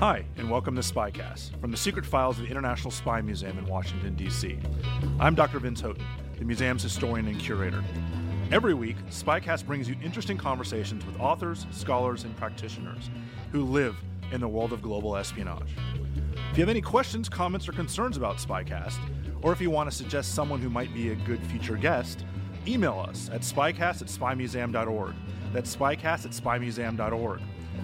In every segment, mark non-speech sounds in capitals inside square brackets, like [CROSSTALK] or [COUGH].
Hi, and welcome to Spycast from the secret files of the International Spy Museum in Washington, D.C. I'm Dr. Vince Houghton, the museum's historian and curator. Every week, Spycast brings you interesting conversations with authors, scholars, and practitioners who live in the world of global espionage. If you have any questions, comments, or concerns about Spycast, or if you want to suggest someone who might be a good future guest, email us at spycast at spymuseum.org. That's spycast at spymuseum.org.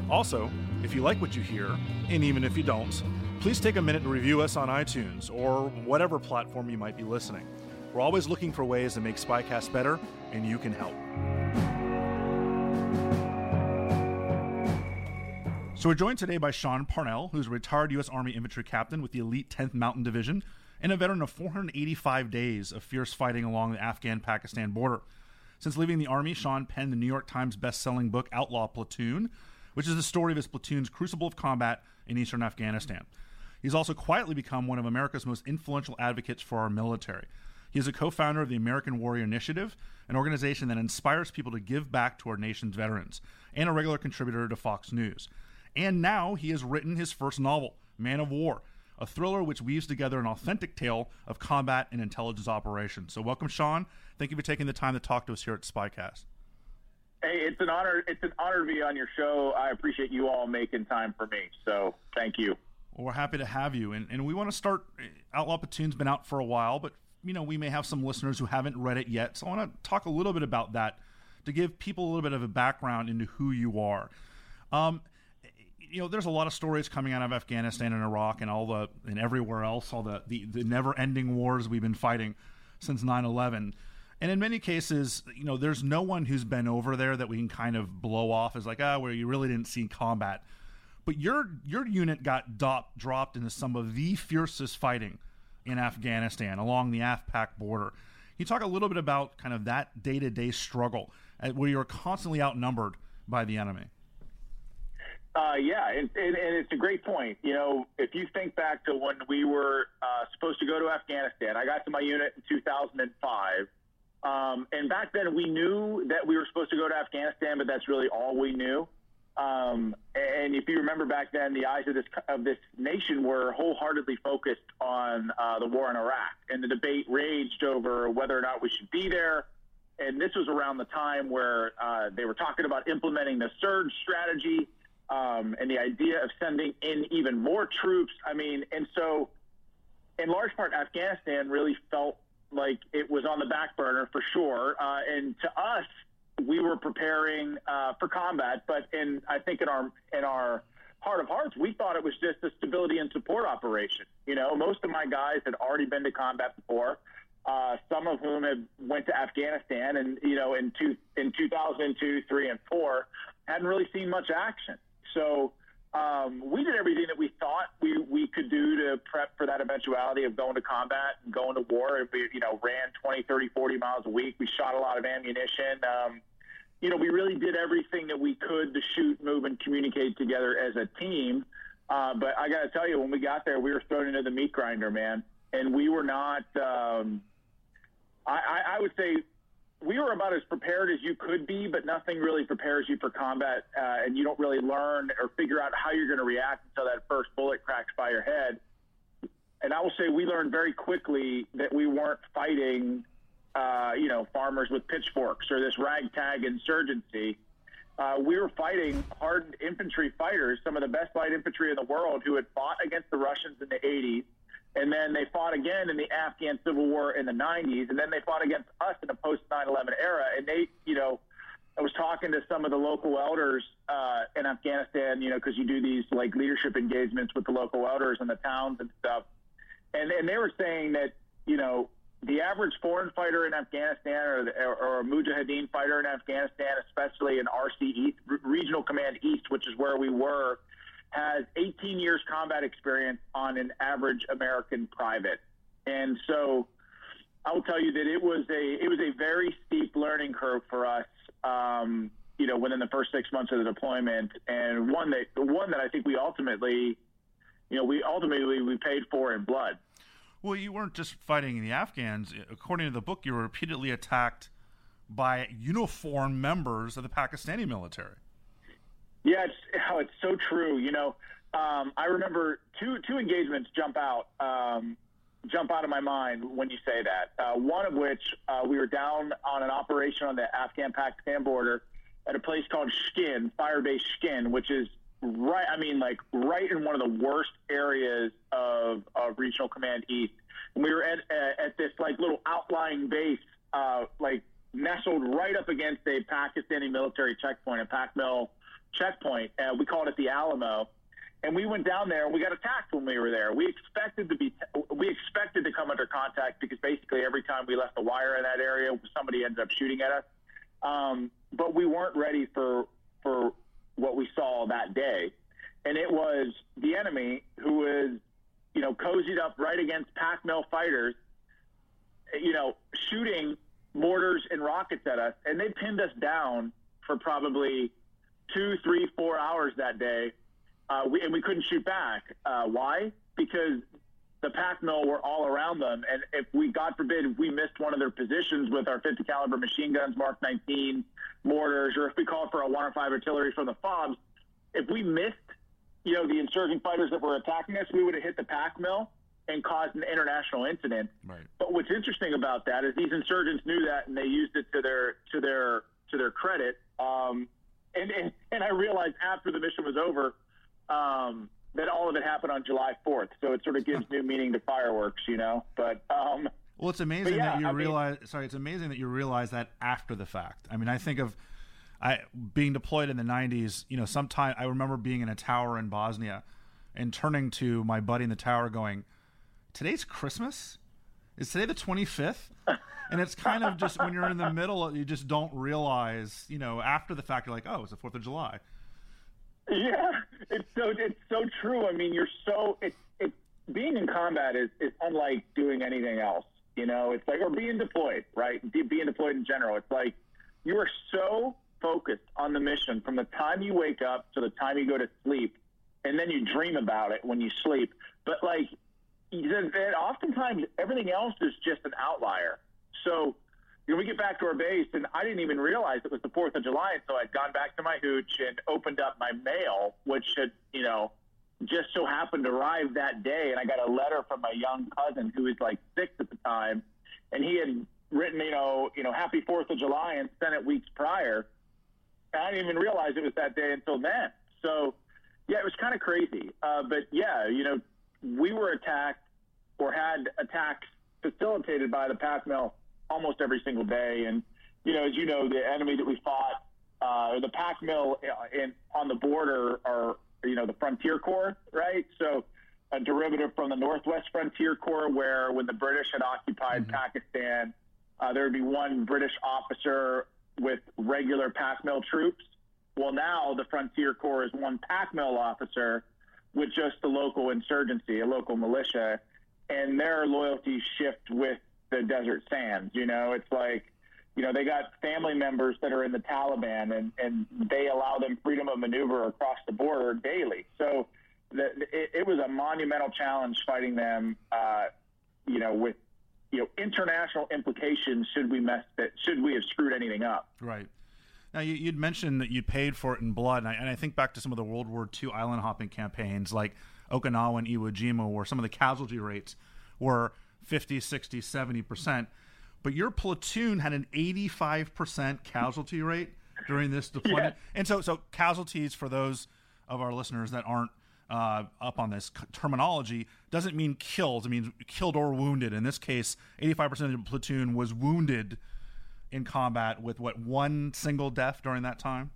Also, if you like what you hear, and even if you don't, please take a minute to review us on iTunes or whatever platform you might be listening. We're always looking for ways to make Spycast better, and you can help. So we're joined today by Sean Parnell, who's a retired U.S. Army infantry captain with the elite 10th Mountain Division and a veteran of 485 days of fierce fighting along the Afghan-Pakistan border. Since leaving the Army, Sean penned the New York Times best-selling book Outlaw Platoon, which is the story of his platoon's crucible of combat in eastern Afghanistan. He's also quietly become one of America's most influential advocates for our military. He is a co founder of the American Warrior Initiative, an organization that inspires people to give back to our nation's veterans, and a regular contributor to Fox News. And now he has written his first novel, Man of War, a thriller which weaves together an authentic tale of combat and intelligence operations. So, welcome, Sean. Thank you for taking the time to talk to us here at Spycast. Hey, it's an honor. It's an honor to be on your show. I appreciate you all making time for me. So thank you. Well, we're happy to have you, and and we want to start. Outlaw Platoon's been out for a while, but you know we may have some listeners who haven't read it yet. So I want to talk a little bit about that to give people a little bit of a background into who you are. Um, you know, there's a lot of stories coming out of Afghanistan and Iraq and all the and everywhere else, all the the, the never-ending wars we've been fighting since 9/11. And in many cases, you know, there's no one who's been over there that we can kind of blow off as like, ah, where you really didn't see combat. But your your unit got do- dropped into some of the fiercest fighting in Afghanistan along the AfPak border. Can you talk a little bit about kind of that day to day struggle where you're constantly outnumbered by the enemy? Uh, yeah, and, and, and, it's a great point. You know, if you think back to when we were uh, supposed to go to Afghanistan, I got to my unit in 2005 um, and back then, we knew that we were supposed to go to Afghanistan, but that's really all we knew. Um, and if you remember back then, the eyes of this of this nation were wholeheartedly focused on uh, the war in Iraq, and the debate raged over whether or not we should be there. And this was around the time where uh, they were talking about implementing the surge strategy um, and the idea of sending in even more troops. I mean, and so in large part, Afghanistan really felt like it was on the back burner for sure. Uh, and to us, we were preparing uh, for combat, but in I think in our in our heart of hearts, we thought it was just a stability and support operation. You know, most of my guys had already been to combat before. Uh, some of whom had went to Afghanistan, and you know, in two in 2002, three, and four, hadn't really seen much action. So um, we did everything that we thought we, we could do to prep for that eventuality of going to combat and going to war. We, you know, ran 20, 30, 40 miles a week. We shot a lot of ammunition. Um, you know, we really did everything that we could to shoot, move, and communicate together as a team. Uh, but I got to tell you, when we got there, we were thrown into the meat grinder, man. And we were not, um, I, I would say we were about as prepared as you could be, but nothing really prepares you for combat, uh, and you don't really learn or figure out how you're going to react until that first bullet cracks by your head. And I will say we learned very quickly that we weren't fighting, uh, you know, farmers with pitchforks or this ragtag insurgency. Uh, we were fighting hardened infantry fighters, some of the best light infantry in the world, who had fought against the Russians in the 80s and then they fought again in the Afghan civil war in the 90s, and then they fought against us in the post 9/11 era, and they, you know, I was talking to some of the local elders uh, in Afghanistan, you know, because you do these like leadership engagements with the local elders and the towns and stuff, and and they were saying that you know the average foreign fighter in Afghanistan or, the, or, a Mujahideen fighter in Afghanistan, especially in RC East, Regional Command East, which is where we were, has 18 years combat experience on an average American private, and so I will tell you that it was a it was a very steep learning curve for us um, you know, within the first six months of the deployment, and one that one that I think we ultimately, you know, we ultimately we paid for in blood. Well, you weren't just fighting the Afghans. According to the book, you were repeatedly attacked by uniformed members of the Pakistani military. Yeah, it's [LAUGHS] oh, it's so true. You know, um, I remember two two engagements jump out. Um, jump out of my mind when you say that. Uh, one of which uh, we were down on an operation on the Afghan-Pakistan border at a place called Shkin, Fire Base Shkin, which is right. I mean, like right in one of the worst areas of, of Regional Command East. And we were at at this like little outlying base, uh, like nestled right up against a Pakistani military checkpoint, a PAKMIL checkpoint. Uh, we called it the Alamo and we went down there and we got attacked when we were there. We expected to be we expected to come under contact because basically every time we left the wire in that area, somebody ended up shooting at us. Um, but we weren't ready for for what we saw that day, and it was the enemy who was you know cozied up right against PAKMIL fighters, you know shooting mortars and rockets at us, and they pinned us down for probably two, three, four hours that day uh, we, and we couldn't shoot back. Uh, why? Because the PAKMIL were all around them, and if we, God forbid, if we missed one of their positions with our 50 caliber machine guns, Mark 19 mortars, or if we called for a 105 artillery from the FOBs, if we missed, you know, the insurgent fighters that were attacking us, we would have hit the PAKMIL and caused an international incident. Right. But what's interesting about that is these insurgents knew that and they used it to their to their to their credit. Um, and, and and I realized after the mission was over um, that all of it happened on July 4th. So it sort of gives new meaning to fireworks, you know. But um, well, it's amazing yeah, that you I realize. Mean, sorry, it's amazing that you realize that after the fact. I mean, I think of I being deployed in the 90s. You know, sometime I remember being in a tower in Bosnia and turning to my buddy in the tower, going, "Today's Christmas." Is today the 25th? and it's kind of just when you're in the middle, you just don't realize, you know, after the fact, you're like, oh, it's the 4th of July. Yeah, it's so it's so true. I mean, you're so it's it's being in combat is is unlike doing anything else. You know, it's like or being deployed, right? Being deployed in general, it's like you are so focused on the mission from the time you wake up to the time you go to sleep, and then you dream about it when you sleep. But like, oftentimes everything else is just an outlier. So you know, we get back to our base, and I didn't even realize it was the Fourth of July until I'd gone back to my hooch and opened up my mail, which had, you know, just so happened to arrive that day. And I got a letter from my young cousin who was like six at the time, and he had written, you know, you know, Happy Fourth of July and sent it weeks prior. And I didn't even realize it was that day until then. So, yeah, it was kind of crazy. Uh, but yeah, you know, we were attacked or had attacks facilitated by the PAKMIL almost every single day. And you know, as you know, the enemy that we fought, uh, the PAKMIL in on the border are you know the Frontier Corps, right? So a derivative from the Northwest Frontier Corps, where when the British had occupied mm-hmm. Pakistan, uh, there would be one British officer with regular PAKMIL troops. Well, now the Frontier Corps is one PAKMIL officer with just the local insurgency, a local militia, and their loyalties shift with the desert sands. You know, it's like, you know, they got family members that are in the Taliban and, and they allow them freedom of maneuver across the border daily. So the, it, it was a monumental challenge fighting them, uh, you know, with, you know, international implications should we mess that, should we have screwed anything up. Right. Now, you, would mentioned that you paid for it in blood, and I, and I, think back to some of the World War II island hopping campaigns like Okinawa and Iwo Jima, where some of the casualty rates were 50, 60, 70%. But your platoon had an 85% casualty rate during this [LAUGHS] deployment. Yeah. And so, so casualties for those of our listeners that aren't uh, up on this terminology doesn't mean killed. It means killed or wounded. In this case, 85% of the platoon was wounded in combat with what one single death during that time.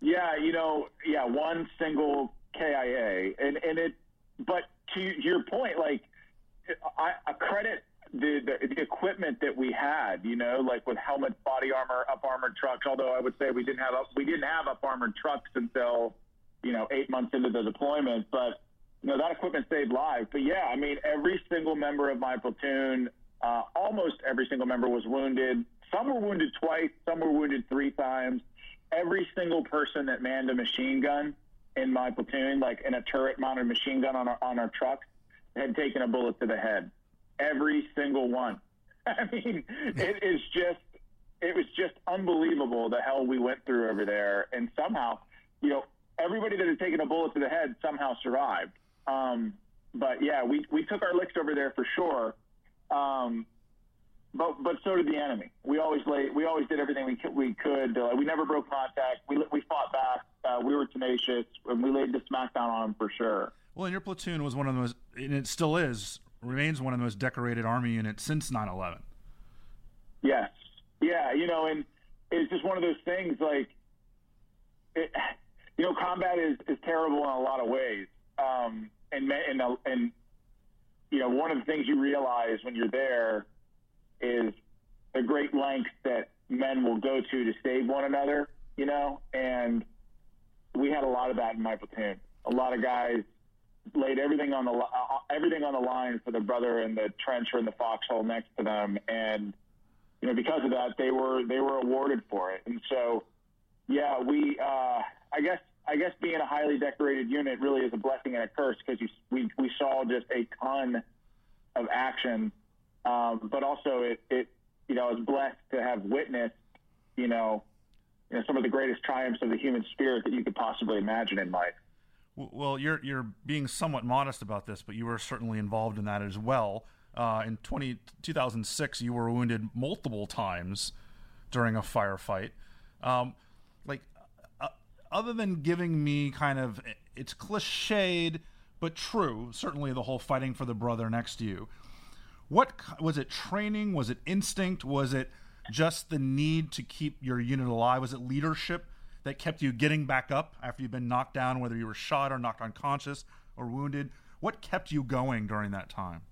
Yeah, you know, yeah, one single KIA, and and it. But to your point, like I, I credit the, the, the equipment that we had, you know, like with helmets, body armor, up armored trucks. Although I would say we didn't have up, we didn't have up armored trucks until you know eight months into the deployment, but you know that equipment saved lives. But yeah, I mean, every single member of my platoon, uh, almost every single member was wounded. Some were wounded twice, some were wounded three times. Every single person that manned a machine gun in my platoon, like in a turret mounted machine gun on our on our trucks, had taken a bullet to the head every single one. [LAUGHS] I mean, it is just it was just unbelievable the hell we went through over there, and somehow, you know, everybody that had taken a bullet to the head somehow survived. Um, but yeah, we we took our licks over there for sure. Um, but but so did the enemy. We always laid, we always did everything we could. We could. Uh, we never broke contact. We we fought back. Uh, we were tenacious, and we laid the smackdown on them for sure. Well, and your platoon was one of the most, and it still is, remains one of the most decorated Army units since 9/11. Yes, yeah, you know, and it's just one of those things. Like, it, you know, combat is, is terrible in a lot of ways, um, and and and you know, one of the things you realize when you're there is the great lengths that men will go to to save one another. You know, and we had a lot of that in my platoon. A lot of guys laid everything on the uh, everything on the line for their brother in the trench or in the foxhole next to them, and you know because of that they were they were awarded for it, and so yeah, we uh, I guess I guess being a highly decorated unit really is a blessing and a curse because we we saw just a ton of action, um, but also it it you know I was blessed to have witnessed you know you know some of the greatest triumphs of the human spirit that you could possibly imagine in life. Well, you're you're being somewhat modest about this, but you were certainly involved in that as well. Uh, in 20, 2006, you were wounded multiple times during a firefight. Um, like, uh, other than giving me kind of it's cliched but true, certainly the whole fighting for the brother next to you. What was it? Training? Was it instinct? Was it just the need to keep your unit alive? Was it leadership? that kept you getting back up after you've been knocked down, whether you were shot or knocked unconscious or wounded? What kept you going during that time?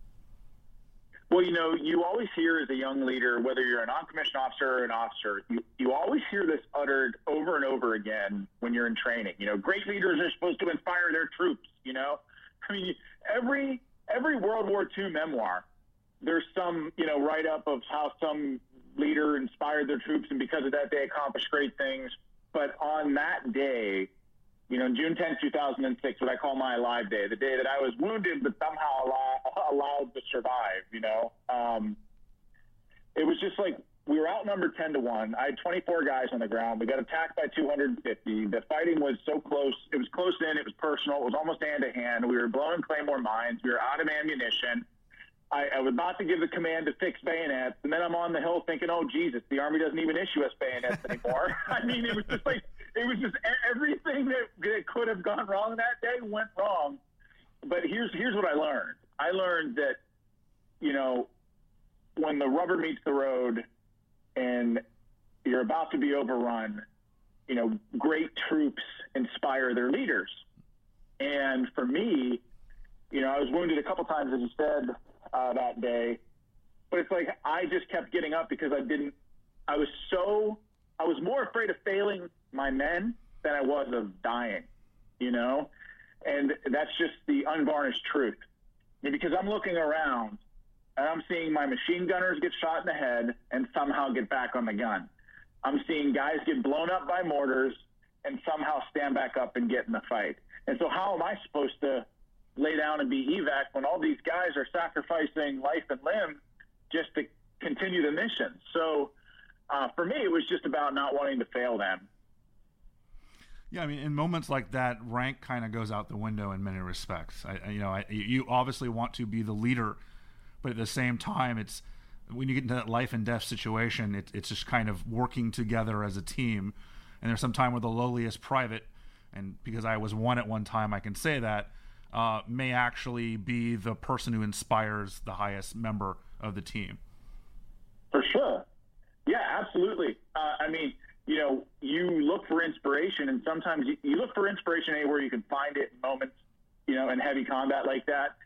Well, you know, you always hear as a young leader, whether you're a non-commissioned officer or an officer, you, you always hear this uttered over and over again when you're in training. You know, great leaders are supposed to inspire their troops. You know, [LAUGHS] I mean, every every World War II memoir, there's some you know write up of how some leader inspired their troops, and because of that, they accomplished great things. But on that day, you know, June 10, 2006, what I call my alive day, the day that I was wounded but somehow allow, allowed to survive, you know, um, it was just like we were outnumbered 10 to 1. I had 24 guys on the ground. We got attacked by 250. The fighting was so close. It was close in. It was personal. It was almost hand to hand. We were blowing Claymore mines. We were out of ammunition. I, I was about to give the command to fix bayonets, and then I'm on the hill thinking, "Oh Jesus, the army doesn't even issue us bayonets anymore." [LAUGHS] I mean, it was just like it was just everything that, that could have gone wrong that day went wrong. But here's here's what I learned. I learned that you know when the rubber meets the road and you're about to be overrun, you know, great troops inspire their leaders. And for me, you know, I was wounded a couple times, as you said, uh, that day. But it's like I just kept getting up because I didn't. I was so. I was more afraid of failing my men than I was of dying. You know, and that's just the unvarnished truth. Because I'm looking around and I'm seeing my machine gunners get shot in the head and somehow get back on the gun. I'm seeing guys get blown up by mortars and somehow stand back up and get in the fight. And so, how am I supposed to lay down and be evac when all these guys are sacrificing life and limb just to continue the mission. So uh, for me, it was just about not wanting to fail them. Yeah, I mean, in moments like that, rank kind of goes out the window in many respects. I, you know, I, you obviously want to be the leader, but at the same time, it's when you get into that life and death situation, it, it's just kind of working together as a team. And there's some time where the lowliest private, and because I was one at one time, I can say that uh, may actually be the person who inspires the highest member of the team. For sure. Yeah, absolutely. Uh, I mean, you know, you look for inspiration, and sometimes you, you look for inspiration anywhere you can find it in moments, you know, in heavy combat like that.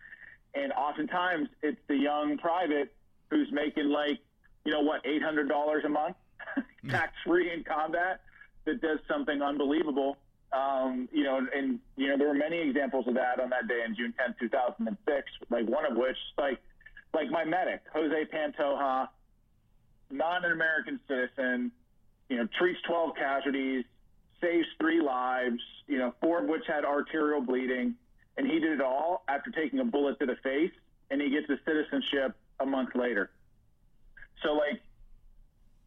And oftentimes it's the young private who's making like, you know, what, eight hundred dollars a month, [LAUGHS] tax free in combat, that does something unbelievable. Um, you know, and you know there were many examples of that on that day in June 10, 2006. Like one of which, like, like my medic, Jose Pantoja, not an American citizen, you know, treats 12 casualties, saves three lives, you know, four of which had arterial bleeding, and he did it all after taking a bullet to the face, and he gets his citizenship a month later. So, like,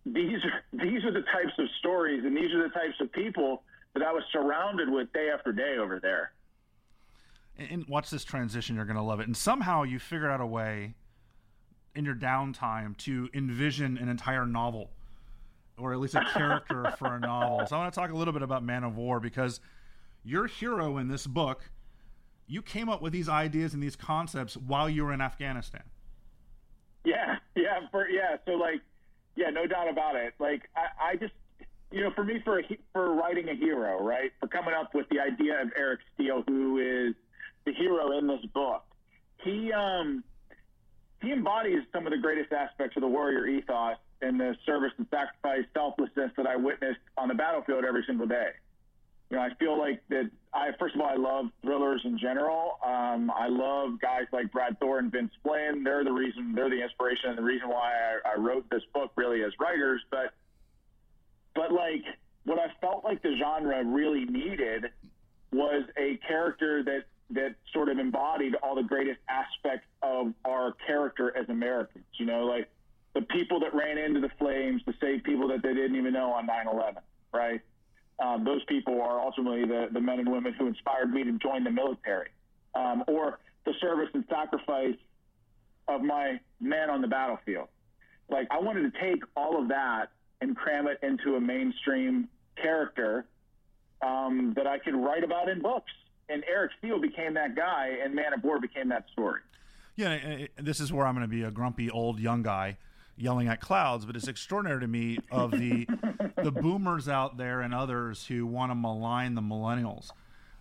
these are [LAUGHS] these are the types of stories, and these are the types of people that I was surrounded with day after day over there. And watch this transition; you're going to love it. And somehow you figured out a way in your downtime to envision an entire novel or at least a character [LAUGHS] for a novel. So I want to talk a little bit about Man of War because your hero in this book, you came up with these ideas and these concepts while you were in Afghanistan. Yeah, yeah, for yeah. So like, yeah, no doubt about it. Like, I, I just, you know, for me, for a, for writing a hero, right, for coming up with the idea of Eric Steele, who is the hero in this book, he um he embodies some of the greatest aspects of the warrior ethos and the service and sacrifice, selflessness that I witnessed on the battlefield every single day. You know, I feel like that. I first of all, I love thrillers in general. Um, I love guys like Brad Thor, and Vince Flynn. They're the reason. They're the inspiration and the reason why I, I wrote this book, really, as writers. But, but like what I felt like the genre really needed was a character that that sort of embodied all the greatest aspects of our character as Americans. You know, like the people that ran into the flames to save people that they didn't even know on 9/11, right? Um, those people are ultimately the, the men and women who inspired me to join the military, um, or the service and sacrifice of my men on the battlefield. Like I wanted to take all of that and cram it into a mainstream character um, that I could write about in books. And Eric Steele became that guy, and Man of War became that story. Yeah, this is where I'm going to be a grumpy old young guy yelling at clouds, but it's extraordinary to me of the [LAUGHS] the boomers out there and others who want to malign the millennials.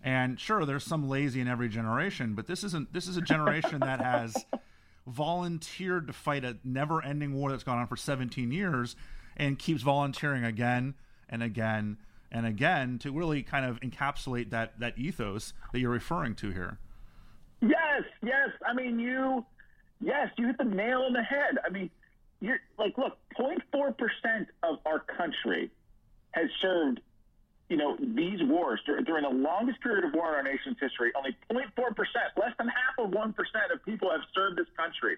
And sure, there's some lazy in every generation, but this isn't. This is a generation that has [LAUGHS] volunteered to fight a never-ending war that's gone on for 17 years, and keeps volunteering again and again and again to really kind of encapsulate that that ethos that you're referring to here. Yes, yes. I mean, you, yes, you hit the nail on the head. I mean, you're like, look, 0.4 percent of our country has served, you know, these wars during the longest period of war in our nation's history. Only 0.4 percent, less than half of one percent of people have served this country,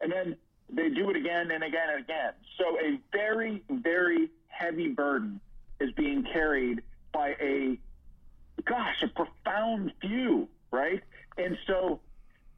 and then they do it again and again and again. So a very, very heavy burden is being carried by a, gosh, a profound few, right? And so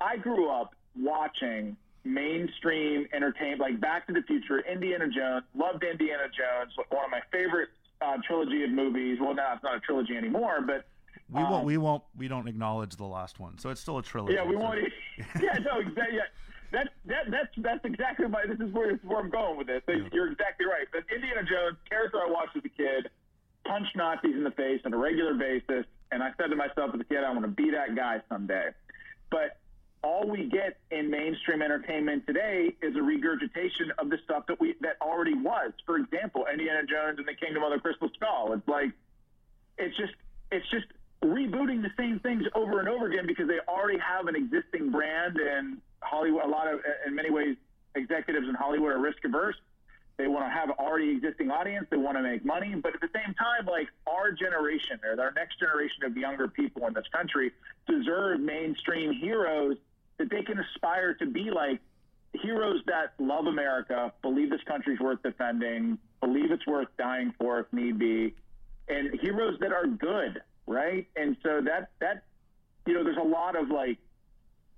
I grew up watching mainstream entertainment, like Back to the Future, Indiana Jones. Loved Indiana Jones, one of my favorite uh, trilogy of movies. Well, now it's not a trilogy anymore, but we won't. Um, we won't. We don't acknowledge the last one, so it's still a trilogy. Yeah, we won't. [LAUGHS] yeah, no, exactly. Yeah. That, that, that's that's exactly my. This is where, this is where I'm going with this. Yeah. You're exactly right. But Indiana Jones, character I watched as a kid, punched Nazis in the face on a regular basis, and I said to myself as a kid, I want to be that guy someday. But all we get in mainstream entertainment today is a regurgitation of the stuff that we that already was. For example, Indiana Jones and the Kingdom of the Crystal Skull. It's like it's just it's just rebooting the same things over and over again because they already have an existing brand and Hollywood. A lot of, in many ways, executives in Hollywood are risk averse. They want to have already existing audience. They want to make money, but at the same time, like our generation or our next generation of younger people in this country deserve mainstream heroes that they can aspire to be like heroes that love America, believe this country's worth defending, believe it's worth dying for if need be, and heroes that are good, right? And so that that you know, there's a lot of like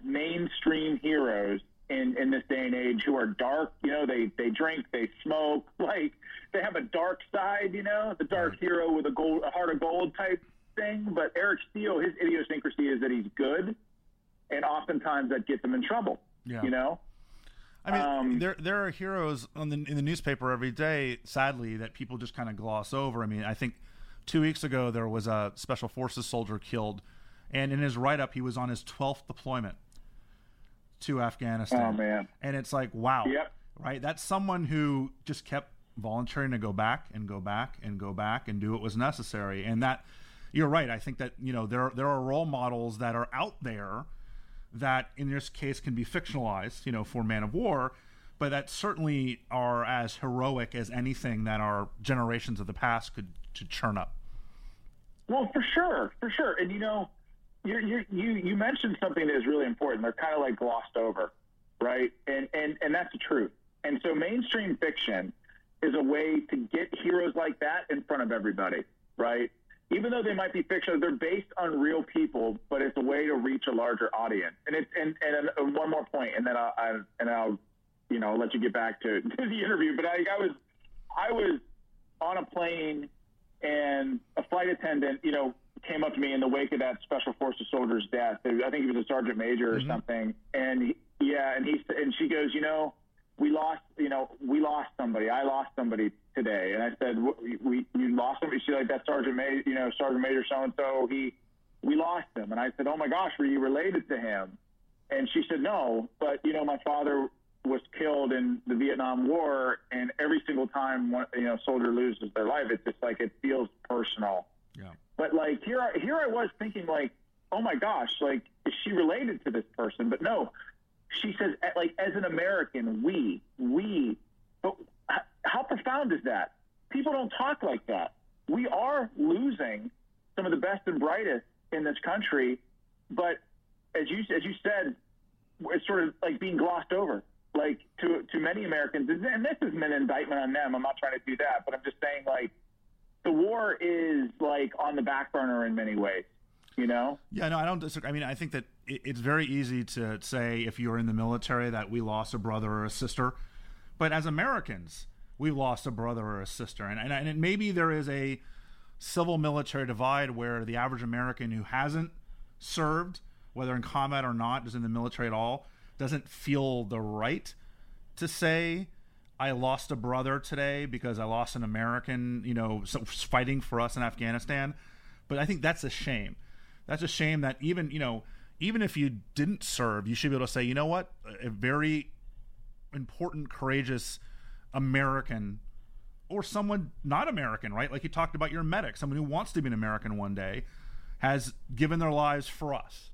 mainstream heroes in in this day and age who are dark. You know, they they drink, they smoke, [LAUGHS] like they have a dark side. You know, the dark hero with a gold, a heart of gold type thing. But Eric Steele, his idiosyncrasy is that he's good and oftentimes that gets him in trouble. Yeah. You know. I mean, um, there there are heroes the, in the newspaper every day. Sadly, that people just kind of gloss over. I mean, I think two weeks ago there was a special forces soldier killed, and in his write up, he was on his twelfth deployment to Afghanistan. Oh man! And it's like, wow, yep. right? That's someone who just kept volunteering to go back and go back and go back and do what was necessary. And that, you're right. I think that you know there there are role models that are out there that in this case can be fictionalized, you know, for Man of War, but that certainly are as heroic as anything that our generations of the past could to churn up. Well, for sure, for sure, and you know, you you you you mentioned something that is really important. They're kind of like glossed over, right? And and and that's the truth. And so mainstream fiction is a way to get heroes like that in front of everybody, right? even though they might be fictional, they're based on real people, but it's a way to reach a larger audience. And it's and and, and one more point, and then I'll, I, and I'll you know let you get back to, [LAUGHS] to the interview. But I, I was I was on a plane, and a flight attendant, you know, came up to me in the wake of that special forces soldier's death. I think he was a sergeant major or mm-hmm. something, and he, yeah, and he and she goes, you know we lost, you know, we lost somebody. I lost somebody today. And I said, we, we you lost somebody. She's like, that Sergeant Major, you know, Sergeant Major so-and-so, he, we lost him. And I said, oh my gosh, were you related to him? And she said, no, but you know, my father was killed in the Vietnam War. And every single time, one, you know, soldier loses their life, it's just like, it feels personal. Yeah. But like here, I, here I was thinking like, oh my gosh, like, is she related to this person? But no, she says, like, as an American, we, we, but how profound is that? People don't talk like that. We are losing some of the best and brightest in this country, but as you as you said, it's sort of like being glossed over, like to to many Americans. And this isn't an indictment on them. I'm not trying to do that, but I'm just saying like the war is like on the back burner in many ways you know? Yeah, no, I don't disagree. I mean, I think that it's very easy to say if you're in the military that we lost a brother or a sister, but as Americans, we lost a brother or a sister, and and, and maybe there is a civil military divide where the average American who hasn't served, whether in combat or not, is in the military at all, doesn't feel the right to say. I lost a brother today because I lost an American, you know, fighting for us in Afghanistan. But I think that's a shame that's a shame that even you know even if you didn't serve, you should be able to say, you know what, a very important, courageous American or someone not American, right? Like you talked about your medic, someone who wants to be an American one day, has given their lives for us.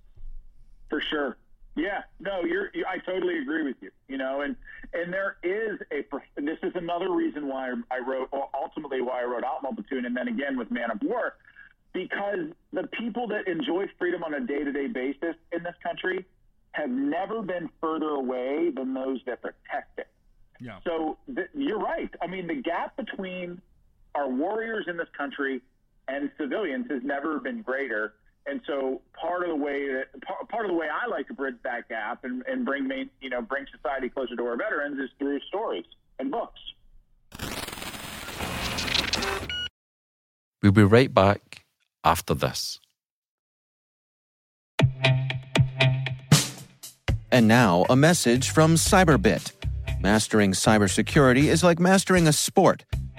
For sure. Yeah, no, you're. You, I totally agree with you. You know, and and there is a. And this is another reason why I wrote. Ultimately, why I wrote Outlaw Platoon, and then again with Man of War because the people that enjoy freedom on a day to day basis in this country have never been further away than those that protect it. Yeah. So th- you're right. I mean, the gap between our warriors in this country and civilians has never been greater. And so part of the way that part of the way I like to bridge that gap and, and bring main, you know bring society closer to our veterans is through stories and books. We'll be right back after this. And now, a message from Cyberbit. Mastering cybersecurity is like mastering a sport.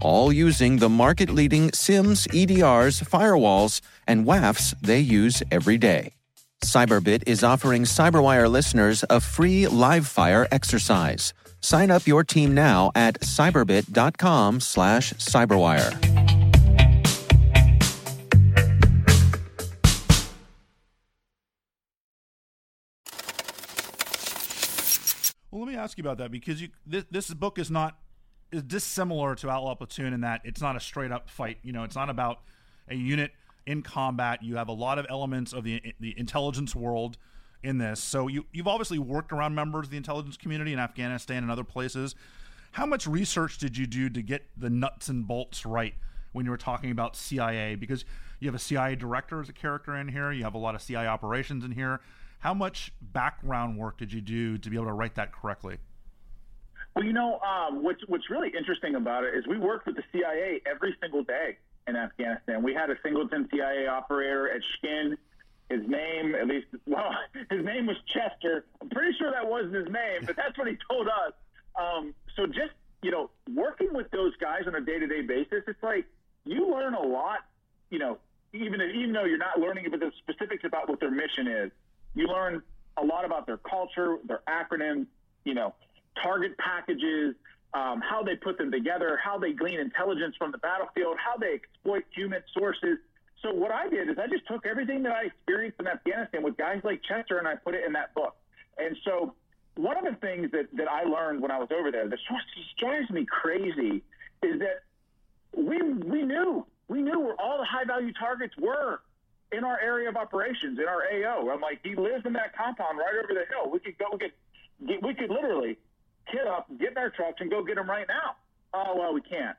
all using the market leading SIEMs, EDRs, firewalls, and WAFs they use every day. Cyberbit is offering Cyberwire listeners a free live fire exercise. Sign up your team now at cyberbit.com slash cyberwire. Well, let me ask you about that because you this, this book is not is dissimilar to Outlaw Platoon in that it's not a straight up fight. You know, it's not about a unit in combat. You have a lot of elements of the the intelligence world in this. So you you've obviously worked around members of the intelligence community in Afghanistan and other places. How much research did you do to get the nuts and bolts right when you were talking about CIA? Because you have a CIA director as a character in here, you have a lot of CIA operations in here. How much background work did you do to be able to write that correctly? Well, you know, um, what's what's really interesting about it is we worked with the CIA every single day in Afghanistan. We had a singleton CIA operator at Shkin. His name, at least, well, [LAUGHS] his name was Chester. I'm pretty sure that wasn't his name, but that's what he told us. Um, so just you know, working with those guys on a day-to-day basis, it's like you learn a lot. You know, even if, even though you're not learning about the specifics about what their mission is, you learn a lot about their culture, their acronyms. You know, target packages, um, how they put them together, how they glean intelligence from the battlefield, how they exploit human sources. So what I did is I just took everything that I experienced in Afghanistan with guys like Chester and I put it in that book. And so one of the things that, that I learned when I was over there that just drives me crazy is that we we knew we knew where all the high value targets were in our area of operations in our AO. I'm like, he lives in that compound right over the hill. We could go get we could literally kit up, and get in our trucks, and go get them right now. Oh well, we can't.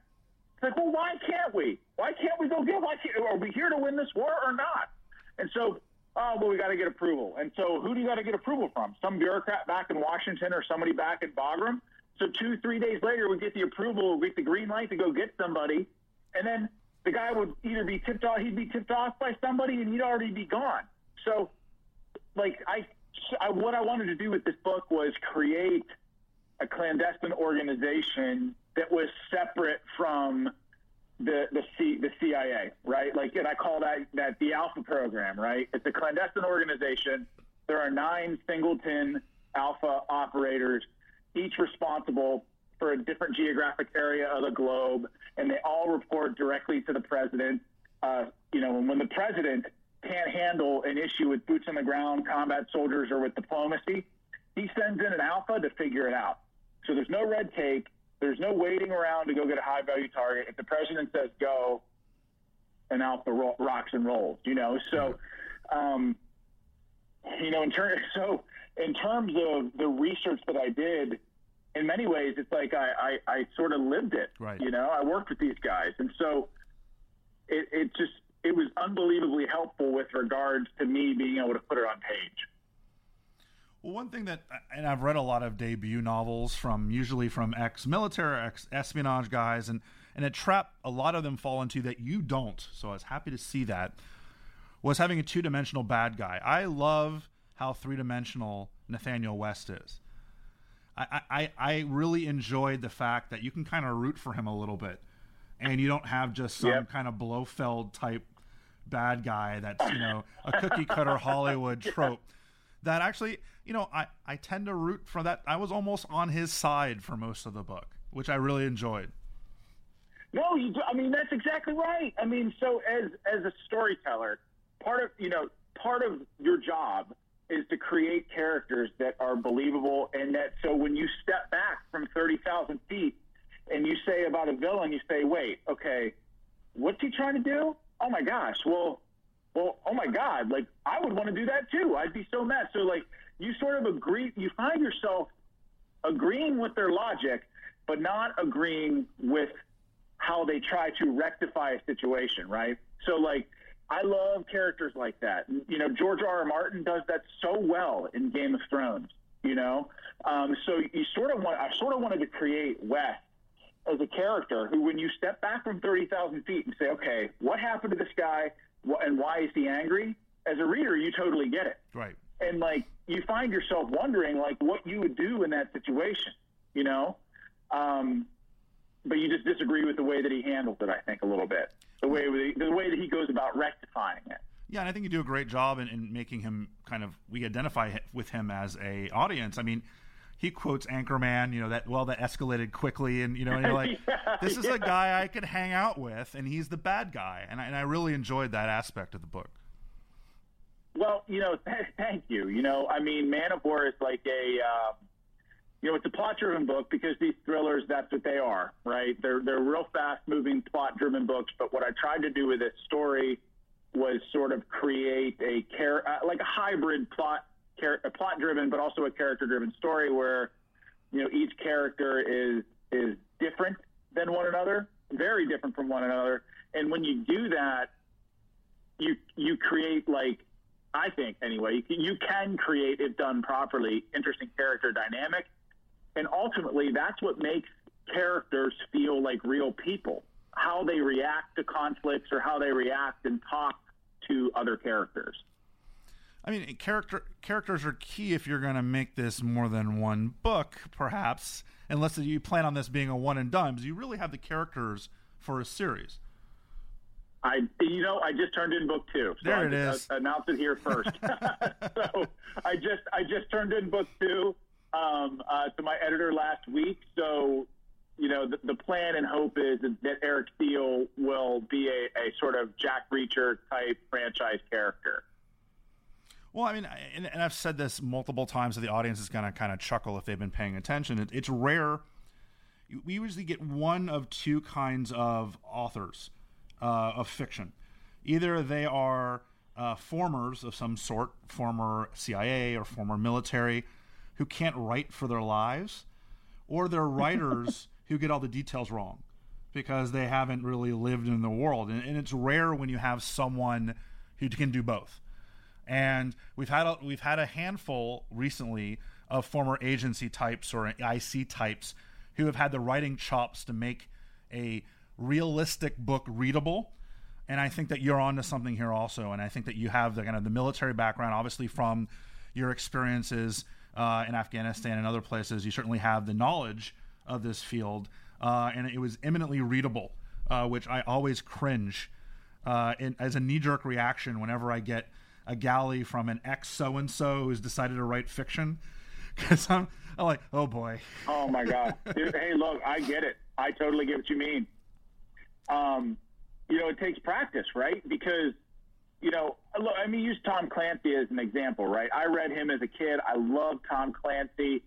It's like, well, why can't we? Why can't we go get? Why can't, are we here to win this war or not? And so, oh well, we got to get approval. And so, who do you got to get approval from? Some bureaucrat back in Washington or somebody back in Bagram. So two, three days later, we get the approval, we get the green light to go get somebody, and then the guy would either be tipped off, he'd be tipped off by somebody, and he'd already be gone. So, like I, I what I wanted to do with this book was create a clandestine organization that was separate from the the, C, the CIA, right? Like, and I call that that the Alpha program, right? It's a clandestine organization. There are nine singleton Alpha operators, each responsible for a different geographic area of the globe, and they all report directly to the president. Uh, you know, and when the president can't handle an issue with boots on the ground, combat soldiers, or with diplomacy, he sends in an alpha to figure it out. So there's no red tape. There's no waiting around to go get a high value target. If the president says go, an alpha ro- rocks and rolls. You know, so um, you know, in terms [LAUGHS] so in terms of the research that I did, in many ways, it's like I, I, I sort of lived it. Right. You know, I worked with these guys, and so it, it just it was unbelievably helpful with regards to me being able to put it on page. Well, one thing that, and I've read a lot of debut novels from usually from ex-military, ex-espionage guys, and and a trap a lot of them fall into that you don't. So I was happy to see that was having a two-dimensional bad guy. I love how three-dimensional Nathaniel West is. I, I, I really enjoyed the fact that you can kind of root for him a little bit, and you don't have just some yep. kind of Blofeld type bad guy that's you know a cookie cutter [LAUGHS] Hollywood trope. That actually you know, I, I tend to root for that. I was almost on his side for most of the book, which I really enjoyed. No, you. I mean, that's exactly right. I mean, so as as a storyteller, part of you know part of your job is to create characters that are believable, and that so when you step back from thirty thousand feet and you say about a villain, you say, wait, okay, what's he trying to do? Oh my gosh, well, well, oh my god, like I would want to do that too. I'd be so mad. So like you sort of agree, you find yourself agreeing with their logic, but not agreeing with how they try to rectify a situation, right? So, like, I love characters like that. You know, George R. R. Martin does that so well in Game of Thrones. You know, um, so you sort of want. I sort of wanted to create West as a character who, when you step back from thirty thousand feet and say, "Okay, what happened to this guy, and why is he angry?" As a reader, you totally get it. Right. And like, you find yourself wondering like what you would do in that situation, you know. Um, but you just disagree with the way that he handles it. I think a little bit the way the way that he goes about rectifying it. Yeah, and I think you do a great job in, in making him kind of we identify with him as a audience. I mean, he quotes Anchorman, you know that well that escalated quickly, and you know, and you're like, [LAUGHS] yeah, this is yeah. a guy I could hang out with, and he's the bad guy, and I, and I really enjoyed that aspect of the book. Well, you know, [LAUGHS] thank you. You know, I mean, Man of War is like a, um, you know, it's a plot-driven book because these thrillers, that's what they are, right? They're they're real fast-moving, plot-driven books. But what I tried to do with this story was sort of create a char- uh, like a hybrid plot, char- a plot-driven, but also a character-driven story where, you know, each character is is different than one another, very different from one another. And when you do that, you you create like I think anyway, you can, create if done properly interesting character dynamic, and ultimately that's what makes characters feel like real people. How they react to conflicts or how they react and talk to other characters. I mean, character characters are key if you're going to make this more than one book, perhaps, unless you plan on this being a one and done. Because you really have the characters for a series. I, you know, I just turned in book two. So there I it is. Announce it here first. [LAUGHS] [LAUGHS] so I just, I just turned in book two um, uh, to my editor last week. So, you know, the, the, plan and hope is that Eric Steele will be a, a sort of Jack Reacher type franchise character. Well, I mean, and, and, I've said this multiple times, so the audience is going to kind of chuckle if they've been paying attention. It, it's rare. We usually get one of two kinds of authors uh, of fiction. Either they are uh, formers of some sort, former CIA or former military, who can't write for their lives, or they're [LAUGHS] writers who get all the details wrong because they haven't really lived in the world. And, and, it's rare when you have someone who can do both. And we've had a, we've had a handful recently of former agency types or IC types who have had the writing chops to make a realistic book readable. And I think that you're onto something here also. And I think that you have the kind of the military background, obviously from your experiences uh, in Afghanistan and other places. You certainly have the knowledge of this field, uh, and it was eminently readable, uh, which I always cringe uh, in, as a knee-jerk reaction whenever I get a galley from an ex so and so who's decided to write fiction, [LAUGHS] because I'm, I'm like, oh boy. Oh my god. Dude, [LAUGHS] hey, look, I get it. I totally get what you mean um, you know, it takes practice, right? Because, you know, look, I mean, use Tom Clancy as an example, right? I read him as a kid. I love Tom Clancy.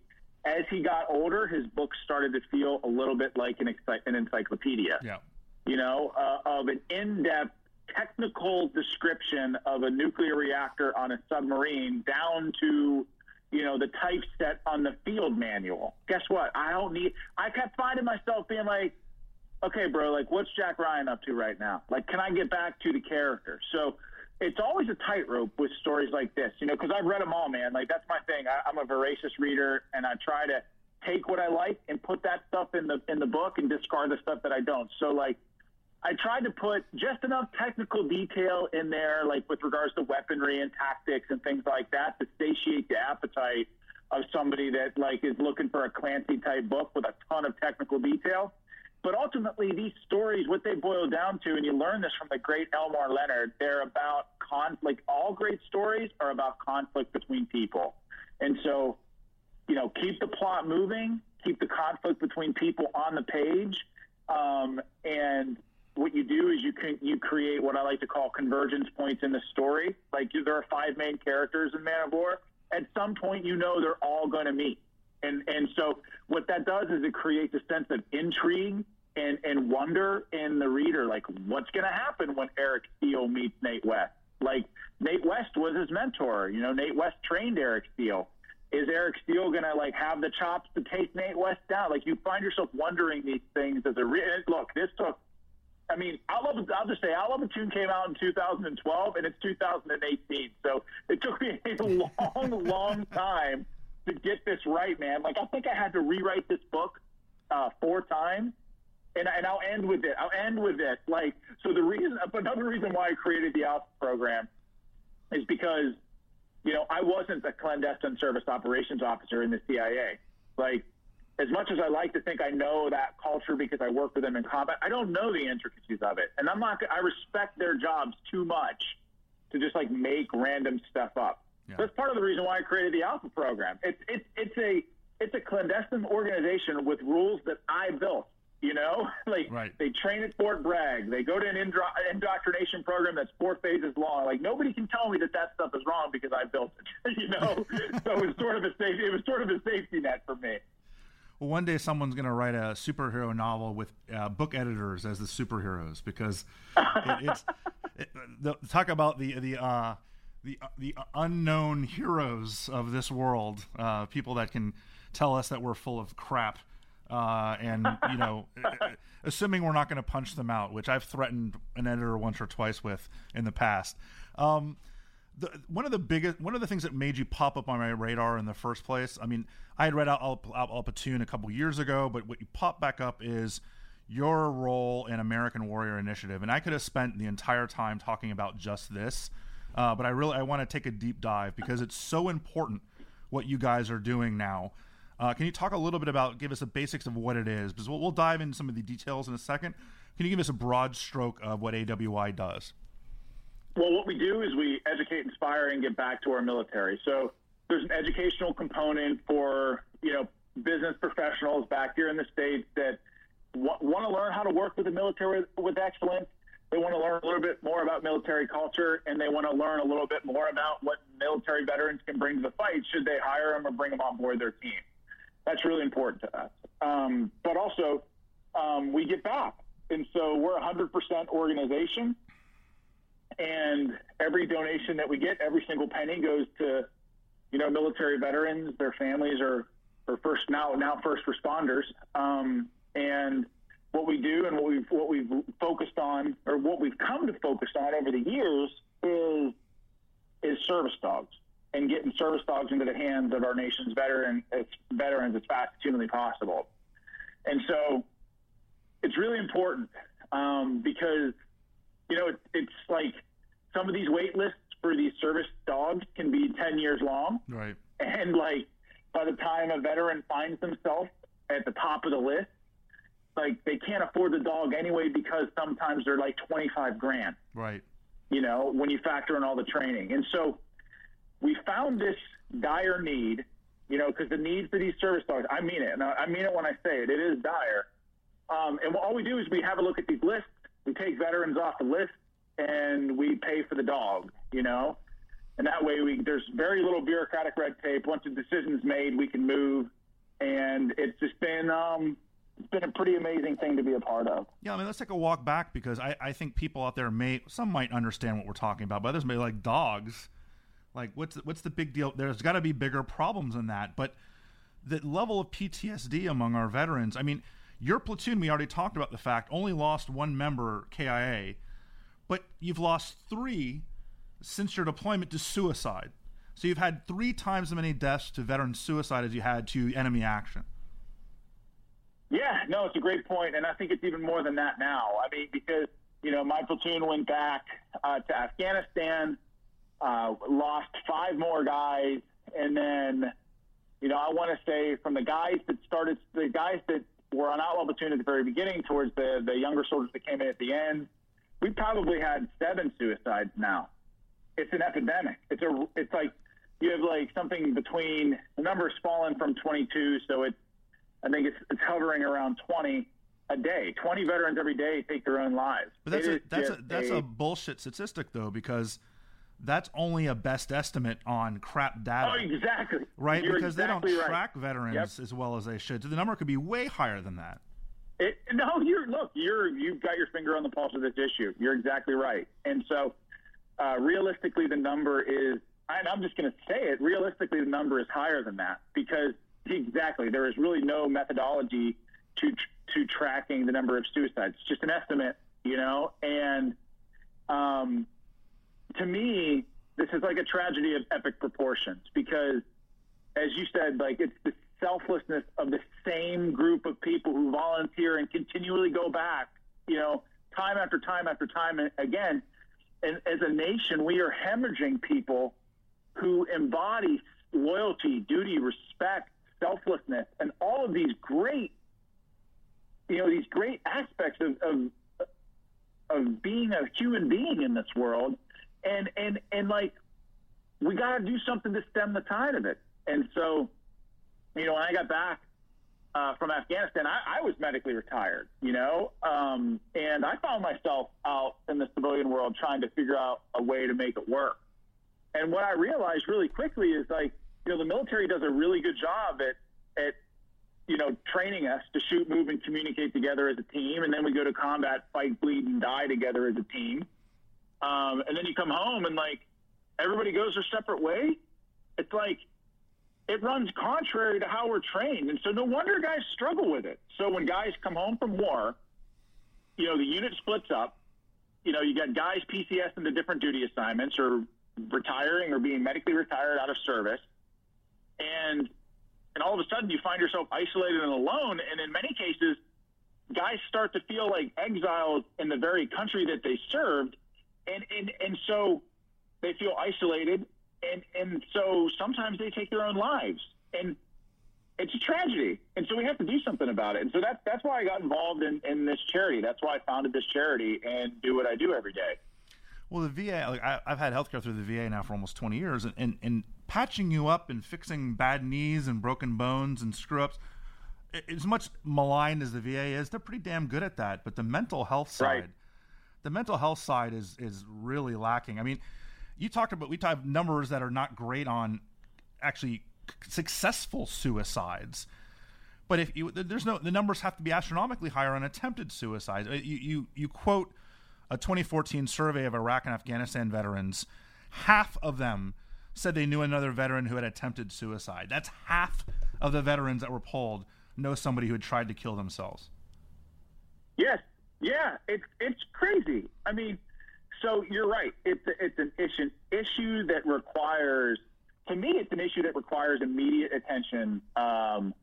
As he got older, his books started to feel a little bit like an, an encyclopedia. Yeah. You know, uh, of an in-depth technical description of a nuclear reactor on a submarine down to you know, the typeset on the field manual. Guess what? I don't need. I kept finding myself being like, okay, bro, like what's Jack Ryan up to right now? Like, can I get back to the character? So it's always a tightrope with stories like this, you know, because I've read them all, man. Like that's my thing. I, I'm a voracious reader, and I try to take what I like and put that stuff in the in the book and discard the stuff that I don't. So like. I tried to put just enough technical detail in there, like with regards to weaponry and tactics and things like that, to satiate the appetite of somebody that like is looking for a Clancy type book with a ton of technical detail. But ultimately, these stories, what they boil down to, and you learn this from the great Elmore Leonard, they're about conflict. All great stories are about conflict between people. And so, you know, keep the plot moving, keep the conflict between people on the page. Um, and what you do is you can you create what I like to call convergence points in the story. Like there are five main characters in Man of War. At some point, you know they're all going to meet, and and so what that does is it creates a sense of intrigue and, and wonder in the reader, like, what's going to happen when Eric Steele meets Nate West? Like, Nate West was his mentor. You know, Nate West trained Eric Steele. Is Eric Steele going to, like, have the chops to take Nate West down? Like, you find yourself wondering these things as a reader. Look, this took, I mean, I'll, I'll just say, Outlaw Platoon came out in 2012, and it's 2018. So it took me [LAUGHS] a long, long time to get this right, man. Like, I think I had to rewrite this book uh, four times and, and I'll end with it. I'll end with this. Like, so the reason, another reason why I created the Alpha program is because, you know, I wasn't a clandestine service operations officer in the CIA. Like, as much as I like to think I know that culture because I work with them in combat, I don't know the intricacies of it. And I'm not, I respect their jobs too much to just like make random stuff up. Yeah. That's part of the reason why I created the Alpha program. It's, it's, it's a, it's a clandestine organization with rules that I built. You know, [LAUGHS] like right. they train at Fort Bragg. They go to an indro- indoctrination program that's four phases long. Like nobody can tell me that that stuff is wrong because I built it. [LAUGHS] you know, [LAUGHS] so it was sort of a safety. It was sort of a safety net for me. Well, one day someone's going to write a superhero novel with uh, book editors as the superheroes because it, it's it, the, talk about the the uh, the uh, the unknown heroes of this world, uh, people that can tell us that we're full of crap Uh, and [LAUGHS] you know, assuming we're not going to punch them out, which I've threatened an editor once or twice with in the past. Um, the, one of the biggest, one of the things that made you pop up on my radar in the first place. I mean, I had read out Al, Al, Al Platoon a couple years ago, but what you pop back up is your role in American Warrior Initiative, and I could have spent the entire time talking about just this, uh, but I really I want to take a deep dive because it's so important what you guys are doing now. Uh, can you talk a little bit about, give us the basics of what it is? Because we'll, we'll dive into some of the details in a second. Can you give us a broad stroke of what AWI does? Well, what we do is we educate, inspire, and get back to our military. So there's an educational component for you know business professionals back here in the states that w- want to learn how to work with the military with excellence. They want to learn a little bit more about military culture, and they want to learn a little bit more about what military veterans can bring to the fight should they hire them or bring them on board their team. That's really important to us. Um, but also, um, we get back. And so we're a 100% organization. And every donation that we get, every single penny goes to, you know, military veterans, their families, or, or first now now first responders. Um, and what we do and what we've what we've focused on, or what we've come to focus on over the years, is is service dogs and getting service dogs into the hands of our nation's veteran, veterans as fast as humanly possible. And so it's really important um, because, you know, it, it's like some of these wait lists for these service dogs can be 10 years long. Right. And like by the time a veteran finds themselves at the top of the list, like they can't afford the dog anyway because sometimes they're like 25 grand. Right. You know, when you factor in all the training. And so we found this dire need, you know, because the need for these service dogs, I mean it. And I mean it when I say it, it is dire. Um, and all we do is we have a look at these lists, we take veterans off the list, and we pay for the dog, you know? And that way, we there's very little bureaucratic red tape. Once a decision's made, we can move. And it's just been um, it's been a pretty amazing thing to be a part of. Yeah, I mean, let's take a walk back because I, I think people out there may some might understand what we're talking about, but others may like dogs. Like, what's what's the big deal? There's got to be bigger problems than that. But the level of PTSD among our veterans. I mean, your platoon, we already talked about the fact, only lost one member KIA, but you've lost three since your deployment to suicide. So you've had three times as many deaths to veteran suicide as you had to enemy action. Yeah, no, it's a great point, and I think it's even more than that now. I mean, because you know my platoon went back uh, to Afghanistan uh, lost five more guys, and then, you know, I want to say from the guys that started, the guys that were on outlaw platoon at the very beginning, towards the the younger soldiers that came in at the end, we probably had seven suicides now. It's an epidemic. It's a, it's like you have like something between the number's fallen from 22, so it's, I think it's it's hovering around 20 a day. 20 veterans every day take their own lives. But that's a, that's a, that's a, a bullshit statistic though, because that's only a best estimate on crap data. Oh, exactly. Right? You're because exactly they don't right. track veterans Yep. as well as they should. So the number could be way higher than that. It, no, you're look, you're you've got your finger on the pulse of this issue. You're exactly right. And so, uh, realistically, the number is, and I'm just going to say it. Realistically, the number is higher than that because exactly there is really no methodology to to tracking the number of suicides. It's just an estimate, you know. And um, to me, this is like a tragedy of epic proportions because, as you said, like it's the selflessness of the same group of people who volunteer and continually go back, you know, time after time after time again. And as a nation, we are hemorrhaging people who embody loyalty, duty, respect, selflessness, and all of these great, you know, these great aspects of, of of being a human being in this world. And and and like we got to do something to stem the tide of it. And so you know when i got back uh, from afghanistan I, I was medically retired you know? Um, and i found myself out in the civilian world trying to figure out a way to make it work. And what i realized really quickly is like you know the military does a really good job at at you know, training us to shoot, move, and communicate together as a team. And then we go to combat, fight, bleed, and die together as a team. Um, and then you come home and like everybody goes their separate way. It's like it runs contrary to how we're trained. And so no wonder guys struggle with it. So when guys come home from war, you know, the unit splits up. You know, you got guys PCS into different duty assignments or retiring or being medically retired out of service. And and all of a sudden you find yourself isolated and alone. And in many cases, guys start to feel like exiles in the very country that they served. And and, and so they feel isolated and and so sometimes they take their own lives, and it's a tragedy. And so we have to do something about it. And so that's that's why I got involved in, in this charity. That's why I founded this charity and do what I do every day. Well, the VA, like I, have had healthcare through the VA now for almost 20 years, and, and, and patching you up and fixing bad knees and broken bones and screw ups, as much maligned as the VA is, they're pretty damn good at that. But the mental health side, right. the mental health side is is really lacking. I mean, you talked about we talked numbers that are not great on actually successful suicides. But if you there's no the numbers have to be astronomically higher on attempted suicides. Uh, you you you quote a 2014 survey of Iraq and Afghanistan veterans. Half of them said they knew another veteran who had attempted suicide. That's half of the veterans that were polled know somebody who had tried to kill themselves. Yes, yeah, it's it's crazy. I mean, so you're right. It's a, it's an issue issue that requires to me it's an issue that requires immediate attention. Um,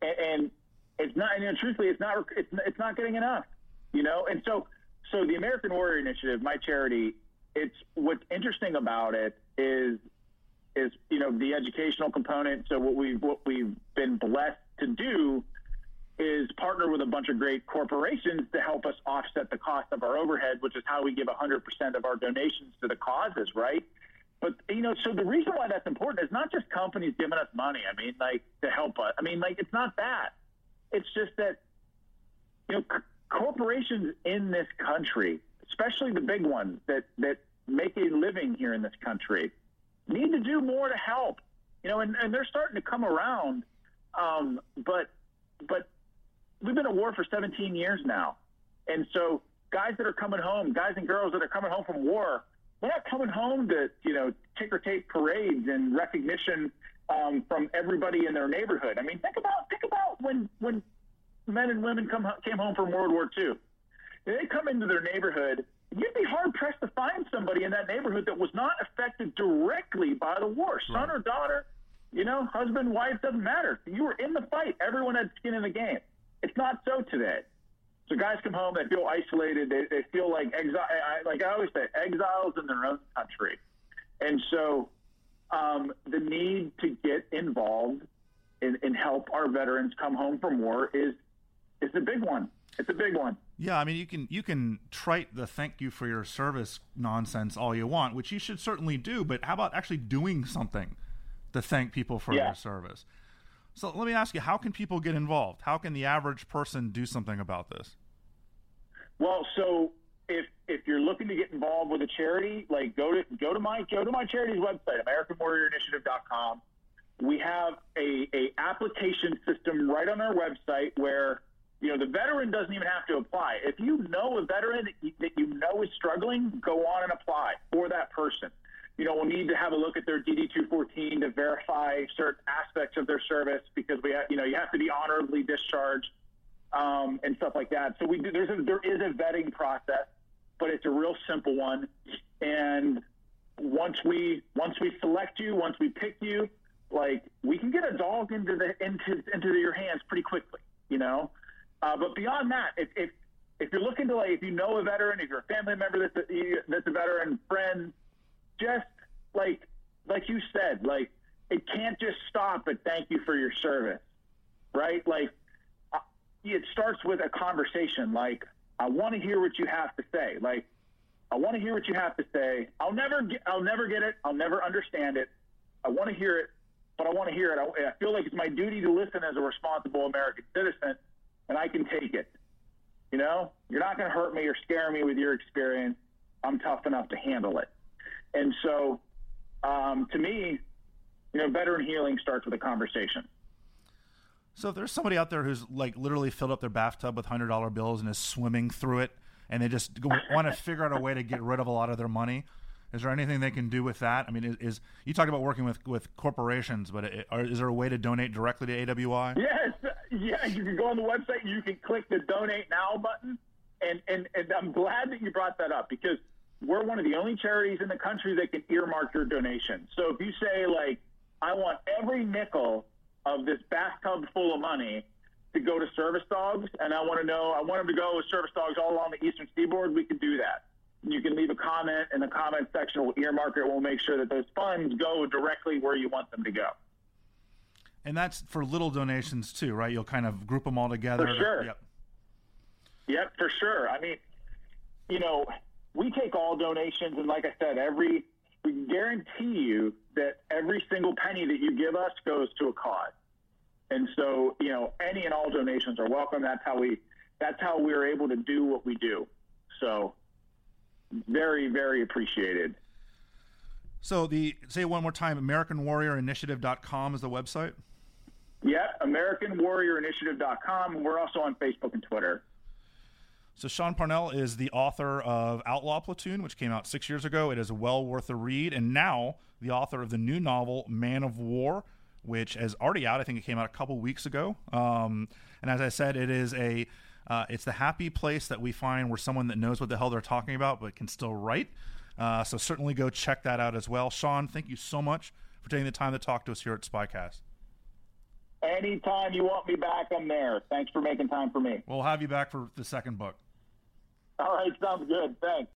and, and it's not. And truthfully, it's not. It's it's not getting enough. You know. And so so the American Warrior Initiative, my charity. It's what's interesting about it is is you know the educational component. So what we've what we've been blessed to do is partner with a bunch of great corporations to help us offset the cost of our overhead, which is how we give 100% of our donations to the causes, right? But, you know, so the reason why that's important is not just companies giving us money. I mean, like, to help us. I mean, like, it's not that. It's just that, you know, c- corporations in this country, especially the big ones that, that make a living here in this country, need to do more to help. You know, and, and they're starting to come around. Um, but, but we've been at war for 17 years now. And so guys that are coming home, guys and girls that are coming home from war, they're not coming home to, you know, ticker tape parades and recognition um, from everybody in their neighborhood. I mean, think about think about when when men and women come came home from World War II. They come into their neighborhood. You'd be hard pressed to find somebody in that neighborhood that was not affected directly by the war, son or daughter, you know, husband, wife, doesn't matter. You were in the fight. Everyone had skin in the game. It's not so today. So guys come home, they feel isolated. They, they feel like exile. Like I always say, exiles in their own country. And so um, the need to get involved and, and help our veterans come home from war is is a big one. It's a big one. Yeah, I mean, you can you can trite the "thank you for your service" nonsense all you want, which you should certainly do. But how about actually doing something to thank people for yeah. their service? So let me ask you, how can people get involved? How can the average person do something about this? Well, so if if you're looking to get involved with a charity, like go to go to my go to my charity's website, AmericanWarriorInitiative.com. We have a, a application system right on our website where you know the veteran doesn't even have to apply. If you know a veteran that you, that you know is struggling, go on and apply for that person you know, we'll need to have a look at their DD-214 to verify certain aspects of their service because we have, you know, you have to be honorably discharged um, and stuff like that. So we do, there's a, there is a vetting process, but it's a real simple one. And once we once we select you, once we pick you, like we can get a dog into the into into your hands pretty quickly, you know. Uh, but beyond that, if, if if you're looking to like, if you know a veteran, if you're a family member that's a, that's a veteran, friend, just like like you said, like it can't just stop at thank you for your service, right? Like uh, it starts with a conversation. Like I want to hear what you have to say. Like I want to hear what you have to say. I'll never get I'll never get it. I'll never understand it. I want to hear it, but I want to hear it. I, I feel like it's my duty to listen as a responsible American citizen, and I can take it. You know, you're not going to hurt me or scare me with your experience. I'm tough enough to handle it. And so, um, to me, you know, veteran healing starts with a conversation. So if there's somebody out there who's like literally filled up their bathtub with hundred dollar bills and is swimming through it, and they just want to [LAUGHS] figure out a way to get rid of a lot of their money, Is there anything they can do with that? I mean, is, you talked about working with, with corporations, but it, are, is there a way to donate directly to AWI? Yes, yeah. You can go on the website. You can click the donate now button, and and, and I'm glad that you brought that up because we're one of the only charities in the country that can earmark your donation. So if you say like, I want every nickel of this bathtub full of money to go to service dogs, and I want to know, I want them to go with service dogs all along the eastern seaboard, we can do that. You can leave a comment in the comment section. We'll earmark it. We'll make sure that those funds go directly where you want them to go. And that's for little donations too, right? You'll kind of group them all together. For sure. Yep. Yep, for sure. I mean, you know, we take all donations, and like I said, every we guarantee you that every single penny that you give us goes to a cause. And so, you know, any and all donations are welcome. That's how we that's how we're able to do what we do. So, very, very appreciated. So the say it one more time, AmericanWarriorInitiative.com is the website. Yeah, AmericanWarriorInitiative.com. We're also on Facebook and Twitter. So Sean Parnell is the author of Outlaw Platoon, which came out six years ago. It is well worth a read, and now the author of the new novel Man of War, which is already out. I think it came out a couple weeks ago. Um, and as I said, it is a uh, it's the happy place that we find where someone that knows what the hell they're talking about but can still write. Uh, so certainly go check that out as well. Sean, thank you so much for taking the time to talk to us here at Spycast. Anytime you want me back, I'm there. Thanks for making time for me. We'll have you back for the second book. All right, sounds good. Thanks.